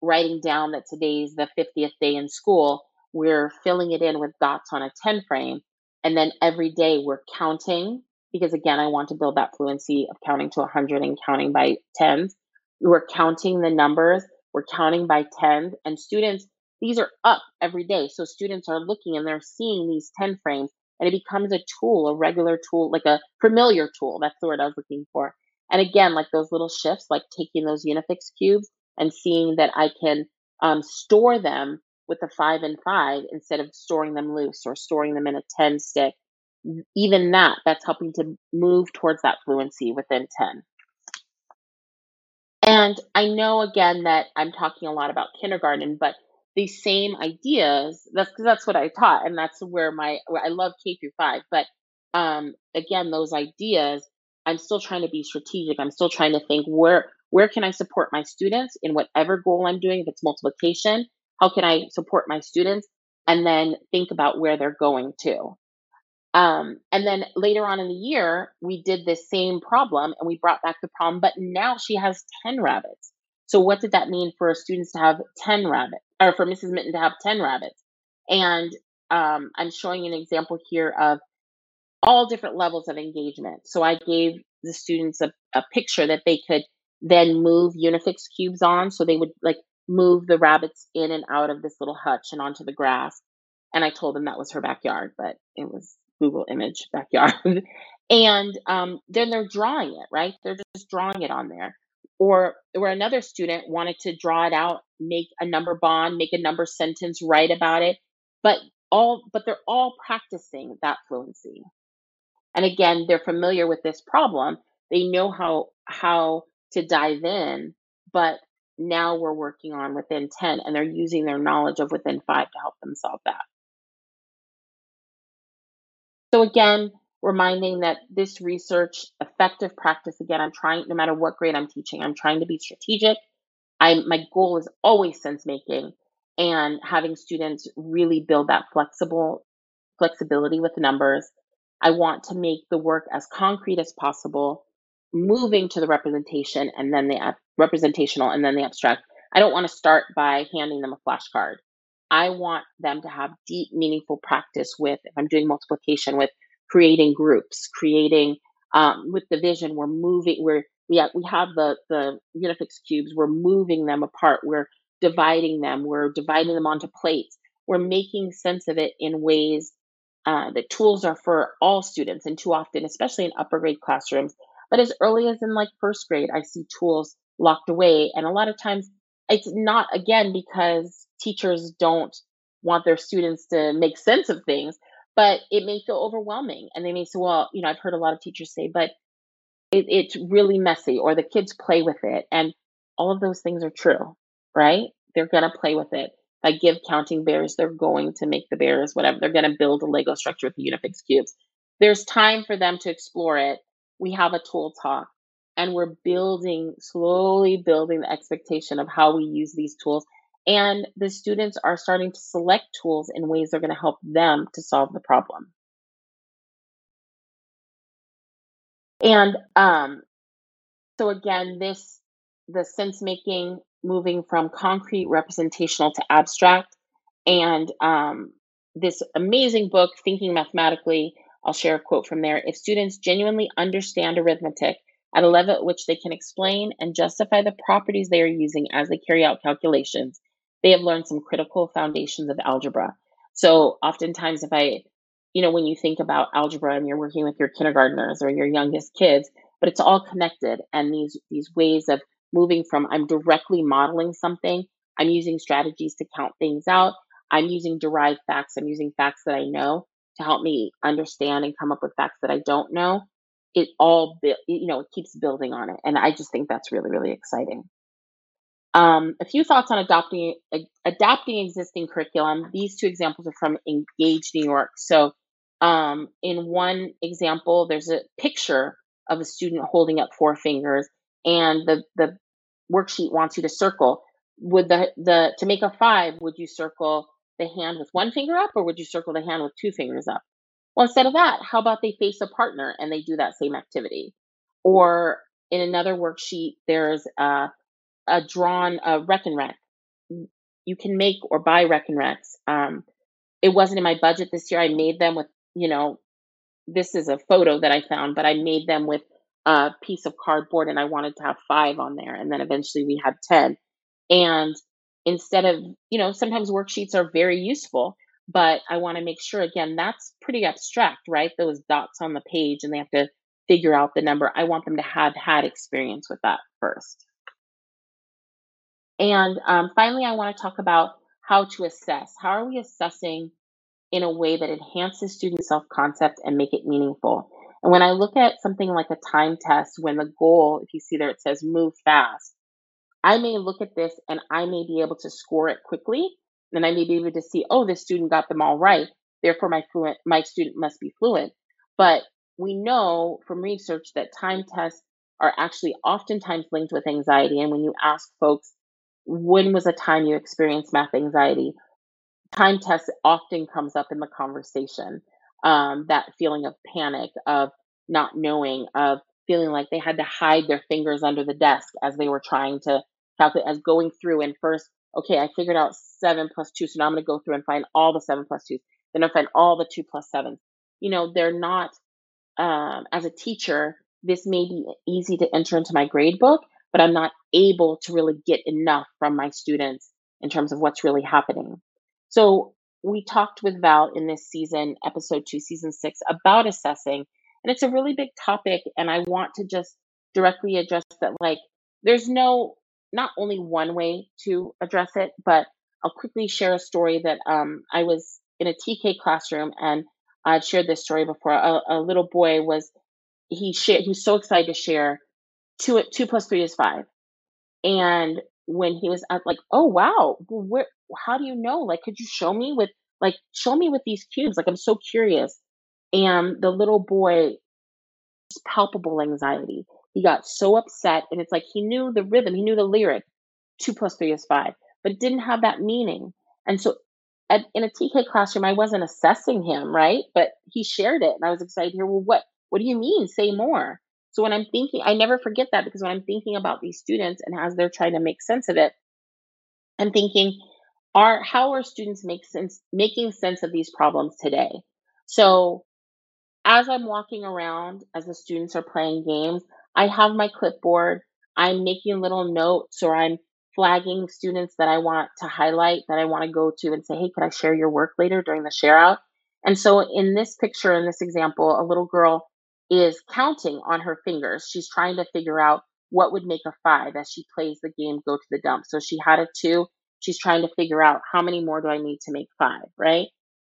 writing down that today's the 50th day in school we're filling it in with dots on a 10 frame. And then every day we're counting because again, I want to build that fluency of counting to 100 and counting by tens. We're counting the numbers, we're counting by tens, and students, these are up every day. So students are looking and they're seeing these 10 frames, and it becomes a tool, a regular tool, like a familiar tool. That's the word I was looking for. And again, like those little shifts, like taking those Unifix cubes and seeing that I can um, store them with the five and five instead of storing them loose or storing them in a 10 stick. Even that, that's helping to move towards that fluency within 10. And I know again that I'm talking a lot about kindergarten, but these same ideas, that's because that's what I taught, and that's where my where I love K through five. But um, again, those ideas, I'm still trying to be strategic. I'm still trying to think where where can I support my students in whatever goal I'm doing, if it's multiplication, how can I support my students? And then think about where they're going to. Um, and then later on in the year, we did this same problem and we brought back the problem, but now she has 10 rabbits. So, what did that mean for students to have 10 rabbits, or for Mrs. Minton to have 10 rabbits? And um, I'm showing an example here of all different levels of engagement. So, I gave the students a, a picture that they could then move Unifix cubes on. So, they would like move the rabbits in and out of this little hutch and onto the grass. And I told them that was her backyard, but it was Google image backyard. and um, then they're drawing it, right? They're just drawing it on there. Or where another student wanted to draw it out, make a number bond, make a number sentence, write about it, but all but they're all practicing that fluency. And again, they're familiar with this problem. They know how how to dive in, but now we're working on within 10 and they're using their knowledge of within 5 to help them solve that. So again, reminding that this research effective practice again i'm trying no matter what grade i'm teaching i'm trying to be strategic. I my goal is always sense making and having students really build that flexible flexibility with numbers. I want to make the work as concrete as possible moving to the representation and then the representational and then the abstract. I don't want to start by handing them a flashcard i want them to have deep meaningful practice with if i'm doing multiplication with creating groups, creating um, with the vision. We're moving. We're we have, we have the the Unifix cubes. We're moving them apart. We're dividing them. We're dividing them onto plates. We're making sense of it in ways uh, that tools are for all students, and too often, especially in upper grade classrooms, but as early as in like first grade, I see tools locked away, and a lot of times it's not again because teachers don't want their students to make sense of things but it may feel overwhelming and they may say well you know i've heard a lot of teachers say but it, it's really messy or the kids play with it and all of those things are true right? They're going to play with it. If i give counting bears they're going to make the bears whatever they're going to build a lego structure with the unifix cubes. There's time for them to explore it. We have a tool talk and we're building slowly building the expectation of how we use these tools and the students are starting to select tools in ways that are going to help them to solve the problem. And um, so again, this the sense making moving from concrete representational to abstract, and um, this amazing book, Thinking Mathematically. I'll share a quote from there. If students genuinely understand arithmetic at a level at which they can explain and justify the properties they are using as they carry out calculations, they have learned some critical foundations of algebra. So oftentimes, if I, you know, when you think about algebra and you're working with your kindergartners or your youngest kids, but it's all connected, and these these ways of moving from I'm directly modeling something, I'm using strategies to count things out, I'm using derived facts, I'm using facts that I know to help me understand and come up with facts that I don't know. It all, you know, it keeps building on it, and I just think that's really, really exciting. Um, a few thoughts on adopting adapting existing curriculum. These two examples are from Engage New York. So, um, in one example, there's a picture of a student holding up four fingers, and the the worksheet wants you to circle. Would the the to make a five, would you circle the hand with one finger up, or would you circle the hand with two fingers up? Well, instead of that, how about they face a partner and they do that same activity? Or in another worksheet, there's a a drawn uh, Rekenrek. You can make or buy Rekenreks. Um, it wasn't in my budget this year. I made them with, you know, this is a photo that I found, but I made them with a piece of cardboard and I wanted to have five on there. And then eventually we had 10. And instead of, you know, sometimes worksheets are very useful, but I want to make sure, again, that's pretty abstract, right? Those dots on the page and they have to figure out the number. I want them to have had experience with that first. And um, finally, I want to talk about how to assess. How are we assessing in a way that enhances student self concept and make it meaningful? And when I look at something like a time test, when the goal, if you see there, it says move fast, I may look at this and I may be able to score it quickly. And I may be able to see, oh, this student got them all right. Therefore, my fluent, my student must be fluent. But we know from research that time tests are actually oftentimes linked with anxiety. And when you ask folks, when was a time you experienced math anxiety? Time test often comes up in the conversation. Um, that feeling of panic, of not knowing, of feeling like they had to hide their fingers under the desk as they were trying to calculate, as going through and first, okay, I figured out seven plus two, so now I'm going to go through and find all the seven plus twos. Then I find all the two plus sevens. You know, they're not, um, as a teacher, this may be easy to enter into my grade book, but I'm not able to really get enough from my students in terms of what's really happening. So we talked with Val in this season, episode two, season six, about assessing. And it's a really big topic. And I want to just directly address that like, there's no, not only one way to address it, but I'll quickly share a story that um, I was in a TK classroom and I've shared this story before. A, a little boy was he shared he was so excited to share two two plus three is five, and when he was like, oh wow, where how do you know? Like, could you show me with like show me with these cubes? Like, I'm so curious. And the little boy, palpable anxiety. He got so upset, and it's like he knew the rhythm, he knew the lyric, two plus three is five, but it didn't have that meaning. And so at, in a TK classroom, I wasn't assessing him, right? But he shared it, and I was excited to hear, well, what what do you mean? Say more. So when I'm thinking, I never forget that because when I'm thinking about these students and as they're trying to make sense of it, I'm thinking, are how are students make sense making sense of these problems today? So as I'm walking around, as the students are playing games, I have my clipboard. I'm making little notes or I'm flagging students that I want to highlight, that I want to go to and say, hey, can I share your work later during the share out? And so in this picture, in this example, a little girl is counting on her fingers. She's trying to figure out what would make a five as she plays the game go to the dump. So she had a two. She's trying to figure out how many more do I need to make five, right?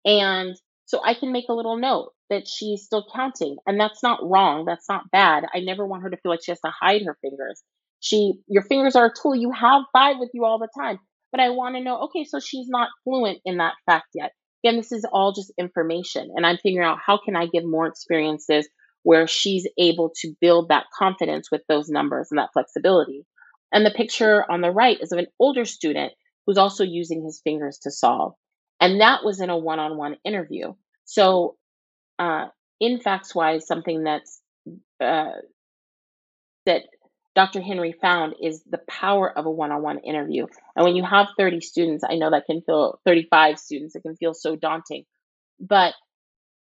And so I can make a little note that she's still counting. And that's not wrong. That's not bad. I never want her to feel like she has to hide her fingers. She, your fingers are a tool. You have five with you all the time. But I want to know, okay, so she's not fluent in that fact yet. Again, this is all just information. And I'm figuring out how can I give more experiences where she's able to build that confidence with those numbers and that flexibility. And the picture on the right is of an older student who's also using his fingers to solve. And that was in a one on one interview. So, uh, in FactsWise, something that's uh, that Dr. Henry found is the power of a one on one interview. And when you have 30 students, I know that can feel 35 students, it can feel so daunting. But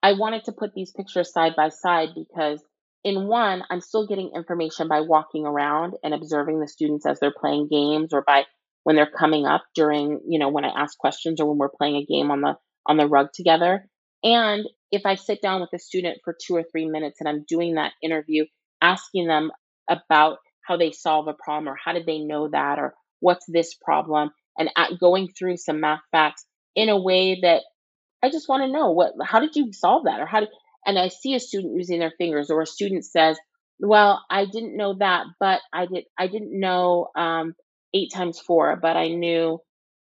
I wanted to put these pictures side by side because in one, I'm still getting information by walking around and observing the students as they're playing games or by when they're coming up during, you know, when I ask questions or when we're playing a game on the on the rug together. And if I sit down with a student for two or three minutes and I'm doing that interview, asking them about how they solve a problem or how did they know that or what's this problem and going through some math facts in a way that I just want to know what how did you solve that or how did and I see a student using their fingers or a student says, well, I didn't know that, but I did I didn't know um, eight times four, but I knew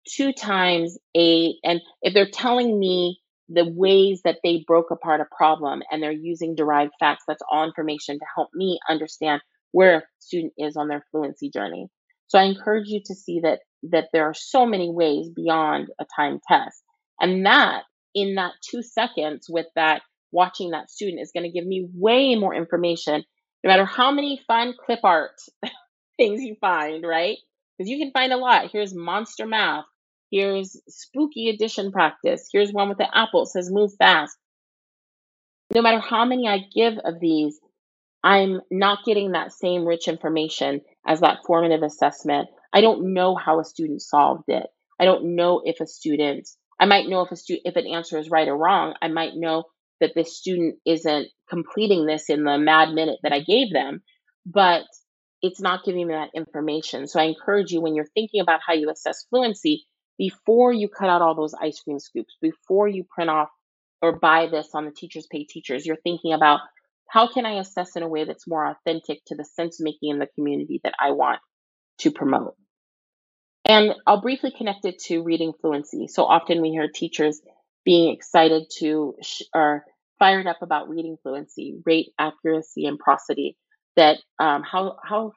two times eight. And if they're telling me the ways that they broke apart a problem and they're using derived facts, that's all information to help me understand where a student is on their fluency journey. So I encourage you to see that that there are so many ways beyond a time test. And that in that two seconds with that watching that student is going to give me way more information no matter how many fun clip art things you find right because you can find a lot here's monster math here's spooky addition practice. Here's one with the apple. Says move fast. No matter how many i give of these i'm not getting that same rich information as that formative assessment. I don't know how a student solved it. I don't know if a student I might know if a student if an answer is right or wrong. I might know that this student isn't completing this in the mad minute that I gave them, but it's not giving me that information. So I encourage you when you're thinking about how you assess fluency, before you cut out all those ice cream scoops, before you print off or buy this on the Teachers Pay Teachers, you're thinking about how can I assess in a way that's more authentic to the sense making in the community that I want to promote. And I'll briefly connect it to reading fluency. So often we hear teachers being excited to sh- or fired up about reading fluency, rate, accuracy, and prosody. That um, how how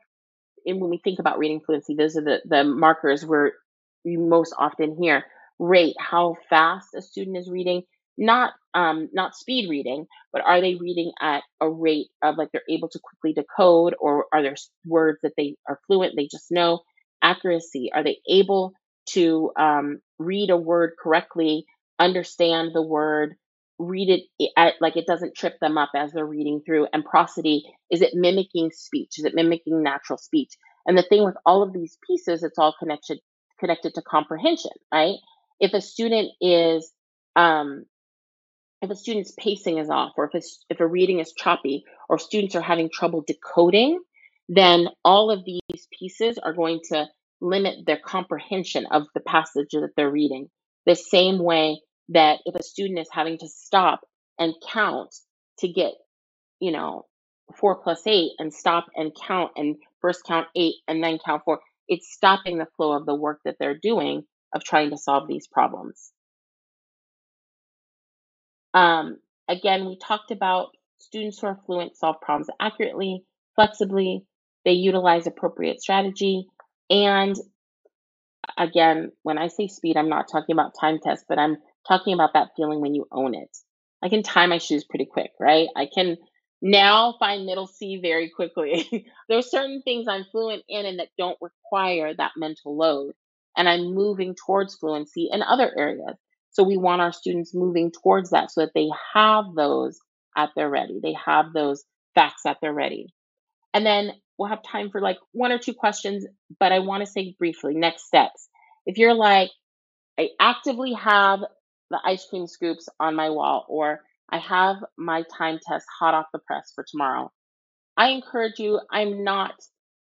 and when we think about reading fluency, those are the the markers where you most often hear rate how fast a student is reading, not um, not speed reading, but are they reading at a rate of like they're able to quickly decode, or are there words that they are fluent, they just know accuracy? Are they able to um, read a word correctly, understand the word, read it at, like it doesn't trip them up as they're reading through? And prosody, is it mimicking speech? Is it mimicking natural speech? And the thing with all of these pieces, it's all connected connected to comprehension, right? If a student is um, if a student's pacing is off, or if a, if a reading is choppy, or students are having trouble decoding, then all of these pieces are going to limit their comprehension of the passage that they're reading. The same way that if a student is having to stop and count to get, you know, four plus eight and stop and count and first count eight and then count four. It's stopping the flow of the work that they're doing of trying to solve these problems. Um, again, we talked about students who are fluent solve problems accurately, flexibly, they utilize appropriate strategy, and again, when I say speed, I'm not talking about time tests, but I'm talking about that feeling when you own it. I can tie my shoes pretty quick, right? I can now find middle C very quickly. There's certain things I'm fluent in and that don't require that mental load. And I'm moving towards fluency in other areas. So we want our students moving towards that so that they have those at their ready. They have those facts at their ready. And then we'll have time for like one or two questions, but I want to say briefly next steps. If you're like, I actively have the ice cream scoops on my wall, or I have my time test hot off the press for tomorrow. I encourage you, I'm not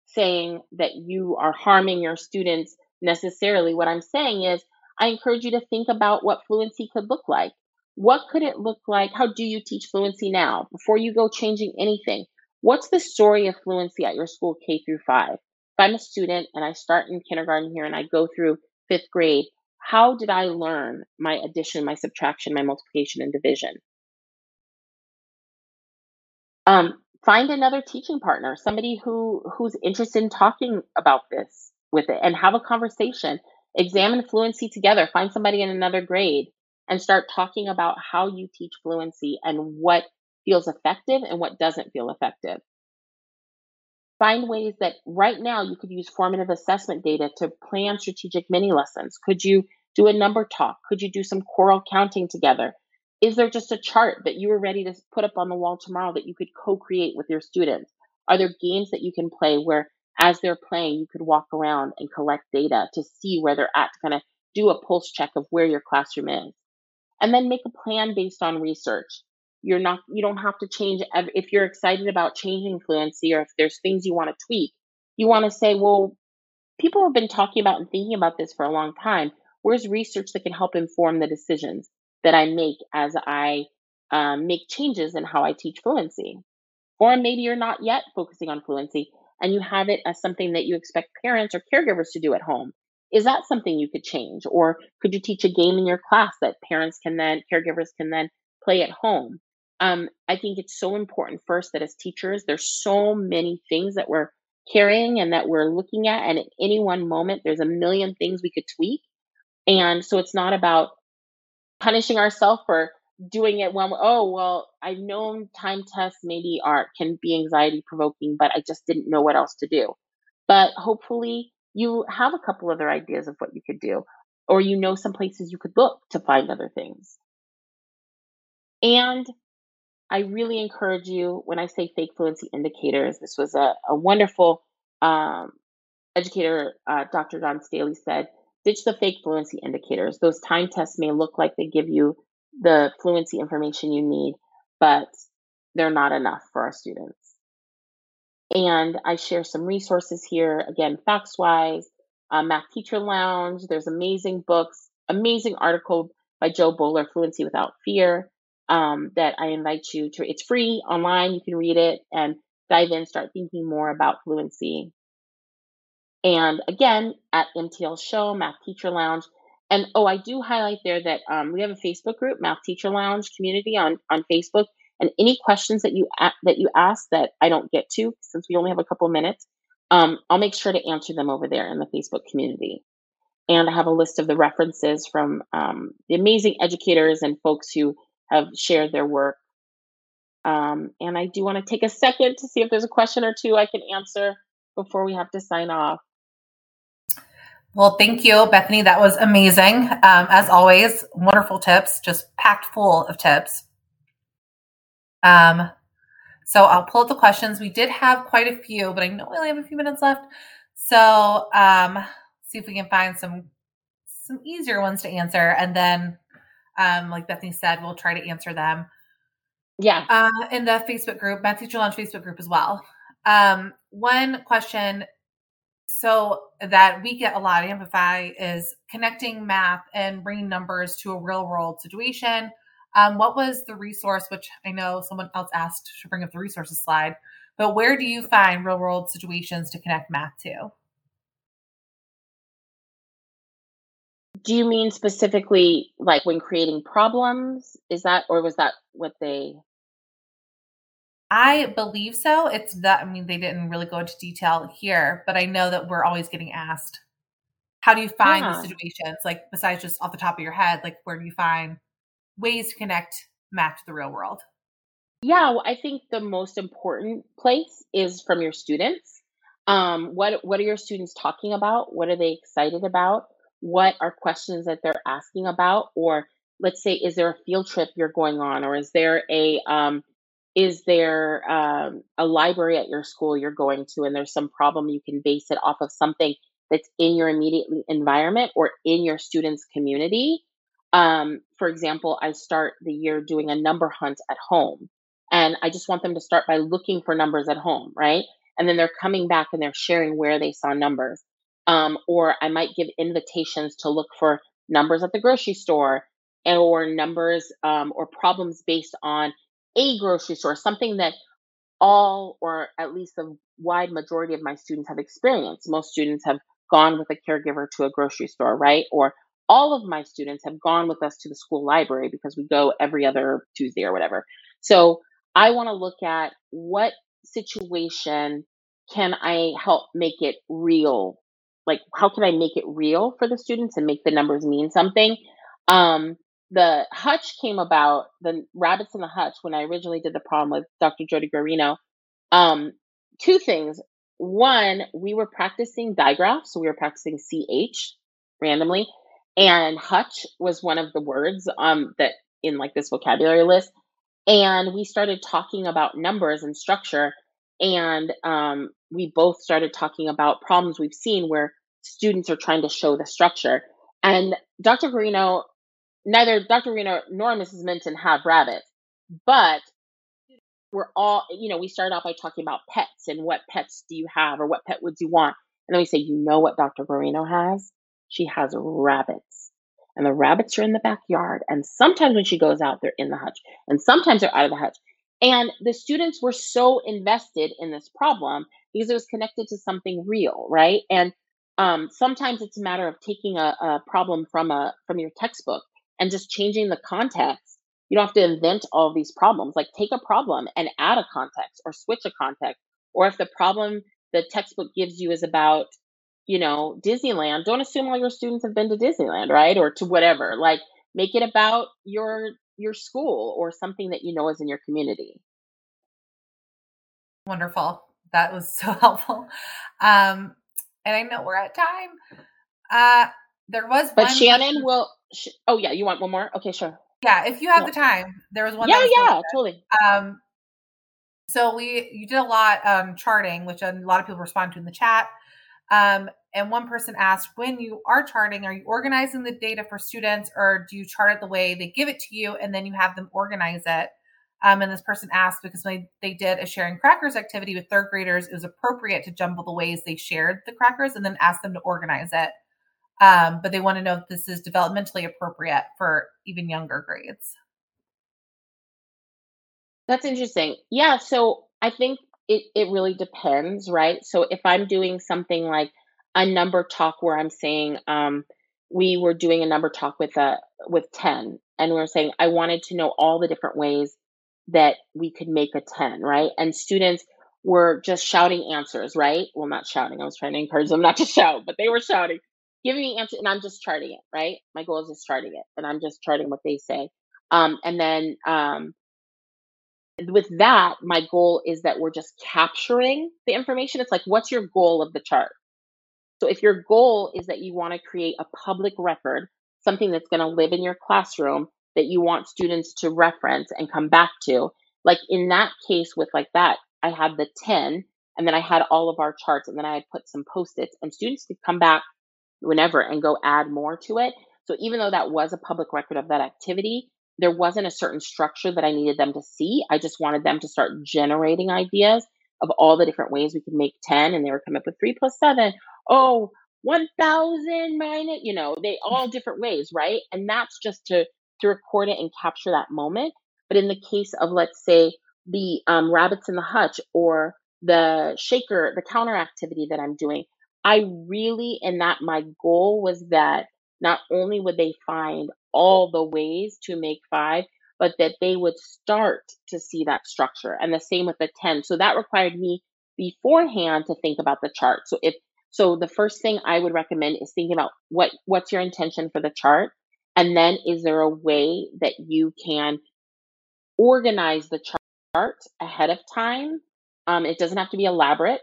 saying that you are harming your students necessarily. What I'm saying is, I encourage you to think about what fluency could look like. What could it look like? How do you teach fluency now? Before you go changing anything, what's the story of fluency at your school K through five? If I'm a student and I start in kindergarten here and I go through fifth grade, how did I learn my addition, my subtraction, my multiplication, and division? Um, find another teaching partner, somebody who who's interested in talking about this with it, and have a conversation. Examine fluency together. Find somebody in another grade and start talking about how you teach fluency and what feels effective and what doesn't feel effective. Find ways that right now you could use formative assessment data to plan strategic mini lessons. Could you do a number talk? Could you do some choral counting together? Is there just a chart that you are ready to put up on the wall tomorrow that you could co create with your students? Are there games that you can play where, as they're playing, you could walk around and collect data to see where they're at, to kind of do a pulse check of where your classroom is? And then make a plan based on research. You're not, you don't have to change if you're excited about changing fluency or if there's things you want to tweak, you want to say, well, people have been talking about and thinking about this for a long time. Where's research that can help inform the decisions? That I make as I um, make changes in how I teach fluency. Or maybe you're not yet focusing on fluency and you have it as something that you expect parents or caregivers to do at home. Is that something you could change? Or could you teach a game in your class that parents can then, caregivers can then play at home? Um, I think it's so important first that as teachers, there's so many things that we're carrying and that we're looking at. And at any one moment, there's a million things we could tweak. And so it's not about punishing ourselves for doing it when oh well i've known time tests maybe are can be anxiety provoking but i just didn't know what else to do. But hopefully you have a couple other ideas of what you could do or you know some places you could look to find other things. And i really encourage you when i say fake fluency indicators this was a, a wonderful um, educator uh, dr john staley said Ditch the fake fluency indicators. Those time tests may look like they give you the fluency information you need, but they're not enough for our students. And I share some resources here, again, FactsWise, uh, Math Teacher Lounge. There's amazing books, amazing article by Jo Boaler, Fluency Without Fear, um, that I invite you to. It's free online. You can read it and dive in, start thinking more about fluency. And again, at MTL Show, Math Teacher Lounge. And oh, I do highlight there that um, we have a Facebook group, Math Teacher Lounge community on, on Facebook. And any questions that you that you ask that I don't get to, since we only have a couple minutes, um, I'll make sure to answer them over there in the Facebook community. And I have a list of the references from um, the amazing educators and folks who have shared their work. Um, and I do want to take a second to see if there's a question or two I can answer before we have to sign off. Well, thank you, Bethany. That was amazing. Um, as always, wonderful tips, just packed full of tips. Um, so I'll pull up the questions. We did have quite a few, but I know we only have a few minutes left. So um, see if we can find some some easier ones to answer, and then, um, like Bethany said, we'll try to answer them. Yeah. Uh, in the Facebook group, Math Teacher Facebook group as well. Um, one question so that we get a lot of Amplify is connecting math and bringing numbers to a real world situation. Um, what was the resource, which I know someone else asked to bring up the resources slide, but where do you find real world situations to connect math to? Do you mean specifically like when creating problems? Is that, or was that what they? I believe so. It's that, I mean, they didn't really go into detail here, but I know that we're always getting asked, how do you find Yeah. these situations? Like, besides just off the top of your head, like, where do you find ways to connect math to the real world? Yeah, well, I think the most important place is from your students. Um, what what are your students talking about? What are they excited about? What are questions that they're asking about? Or let's say, is there a field trip you're going on, or is there a um, is there um, a library at your school you're going to, and there's some problem you can base it off of something that's in your immediate environment or in your students' community. Um, for example, I start the year doing a number hunt at home. And I just want them to start by looking for numbers at home, right? And then they're coming back and they're sharing where they saw numbers. Um, or I might give invitations to look for numbers at the grocery store or numbers um, or problems based on a grocery store, something that all or at least a wide majority of my students have experienced. Most students have gone with a caregiver to a grocery store, right? Or all of my students have gone with us to the school library because we go every other Tuesday or whatever. So I want to look at what situation can I help make it real? Like, how can I make it real for the students and make the numbers mean something? Um, the hutch came about, the rabbits in the hutch, when I originally did the problem with Dr. Jody Guarino. Um, two things. One, we were practicing digraphs, so we were practicing CH randomly, and hutch was one of the words um, that in like this vocabulary list. And we started talking about numbers and structure, and um, we both started talking about problems we've seen where students are trying to show the structure. And Dr. Guarino, neither Dr. Guarino nor Mrs. Minton have rabbits, but we're all, you know, we start off by talking about pets and what pets do you have or what pet would you want. And then we say, you know what Dr. Guarino has? She has rabbits. And the rabbits are in the backyard. And sometimes when she goes out, they're in the hutch. And sometimes they're out of the hutch. And the students were so invested in this problem because it was connected to something real, right? And um, sometimes it's a matter of taking a, a problem from a from your textbook and just changing the context. You don't have to invent all these problems. Like take a problem and add a context or switch a context. Or if the problem the textbook gives you is about, you know, Disneyland, don't assume all your students have been to Disneyland, right? Or to whatever. Like make it about your your school or something that you know is in your community. Wonderful. That was so helpful. Um, and I know we're at time. Uh, there was But Shannon question- will. Sh- oh yeah, you want one more? Okay, sure. Yeah, if you have Yeah. the time, there was one. yeah, was yeah, totally. Um, so we you did a lot um, charting, which a lot of people respond to in the chat. Um, and one person asked, when you are charting, are you organizing the data for students, or do you chart it the way they give it to you, and then you have them organize it? Um, and this person asked because when they did a sharing crackers activity with third graders, it was appropriate to jumble the ways they shared the crackers and then ask them to organize it. Um, but they want to know if this is developmentally appropriate for even younger grades. That's interesting. Yeah, so I think it, it really depends, right? So if I'm doing something like a number talk where I'm saying um, we were doing a number talk with a with 10 and we are saying I wanted to know all the different ways that we could make a 10, right? And students were just shouting answers, right? Well, not shouting. I was trying to encourage them not to shout, but they were shouting, giving me answers, and I'm just charting it, right? My goal is just charting it, and I'm just charting what they say. Um, and then um, with that, my goal is that we're just capturing the information. It's like, what's your goal of the chart? So if your goal is that you want to create a public record, something that's going to live in your classroom that you want students to reference and come back to, like in that case with like that, I had the 10 and then I had all of our charts and then I had put some post-its and students could come back whenever and go add more to it. So even though that was a public record of that activity, there wasn't a certain structure that I needed them to see. I just wanted them to start generating ideas of all the different ways we could make 10 and they were coming up with 3 plus 7. Oh, 1000 minus, you know, they all different ways, right? And that's just to to record it and capture that moment. But in the case of, let's say, the um, rabbits in the hutch or the shaker, the counter activity that I'm doing, I really, and that my goal was that not only would they find all the ways to make five, but that they would start to see that structure. And the same with the 10. So that required me beforehand to think about the chart. So if so the first thing I would recommend is thinking about what what's your intention for the chart and then is there a way that you can organize the chart ahead of time? Um, it doesn't have to be elaborate,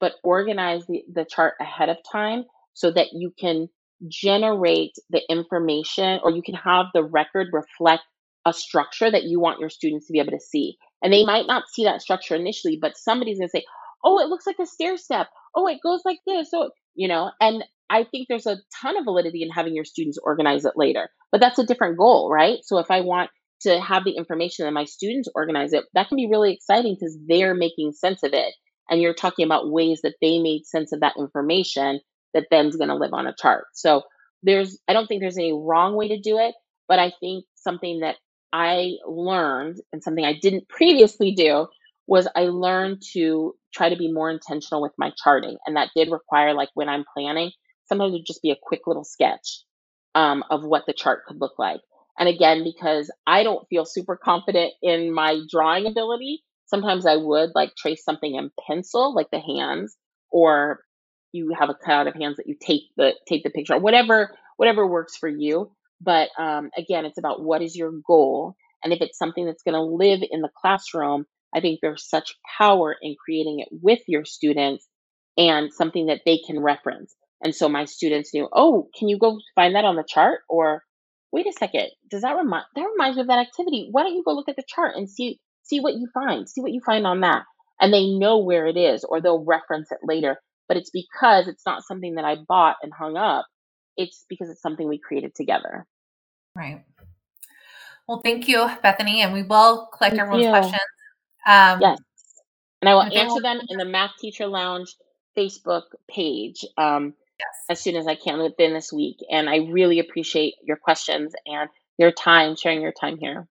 but organize the, the chart ahead of time so that you can generate the information or you can have the record reflect a structure that you want your students to be able to see. And they might not see that structure initially, but somebody's going to say, oh, it looks like a stair step. Oh, it goes like this. So, you know, and I think there's a ton of validity in having your students organize it later, but that's a different goal, right? So if I want to have the information and my students organize it, that can be really exciting because they're making sense of it. And you're talking about ways that they made sense of that information that then's going to live on a chart. So there's, I don't think there's any wrong way to do it, but I think something that I learned and something I didn't previously do was I learned to try to be more intentional with my charting. And that did require, like, when I'm planning, sometimes it just be a quick little sketch um, of what the chart could look like. And again, because I don't feel super confident in my drawing ability, sometimes I would like trace something in pencil, like the hands, or you have a cutout of hands that you take the take the picture, whatever whatever works for you. But um, again, it's about what is your goal, and if it's something that's going to live in the classroom, I think there's such power in creating it with your students and something that they can reference. And so my students knew, oh, can you go find that on the chart? Or wait a second, does that remind that reminds me of that activity? Why don't you go look at the chart and see see what you find, see what you find on that. And they know where it is, or they'll reference it later. But it's because it's not something that I bought and hung up. It's because it's something we created together. Right. Well, thank you, Bethany, and we will collect Thank everyone's you. questions. Um, Yes. And I will they answer them in the Math Teacher Lounge Facebook page um, yes. as soon as I can within this week. And I really appreciate your questions and your time, sharing your time here.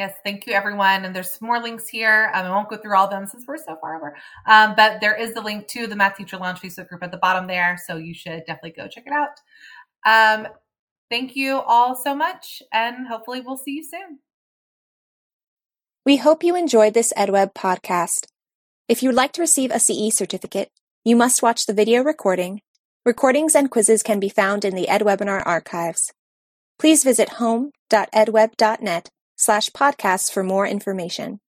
Yes, thank you, everyone. And there's more links here. Um, I won't go through all of them since we're so far over. Um, but there is the link to the Math Teacher Lounge Facebook group at the bottom there. So you should definitely go check it out. Um, thank you all so much. And hopefully we'll see you soon. We hope you enjoyed this EdWeb podcast. If you'd like to receive a CE certificate, you must watch the video recording. Recordings and quizzes can be found in the EdWebinar archives. Please visit home.edweb.net slash podcasts for more information.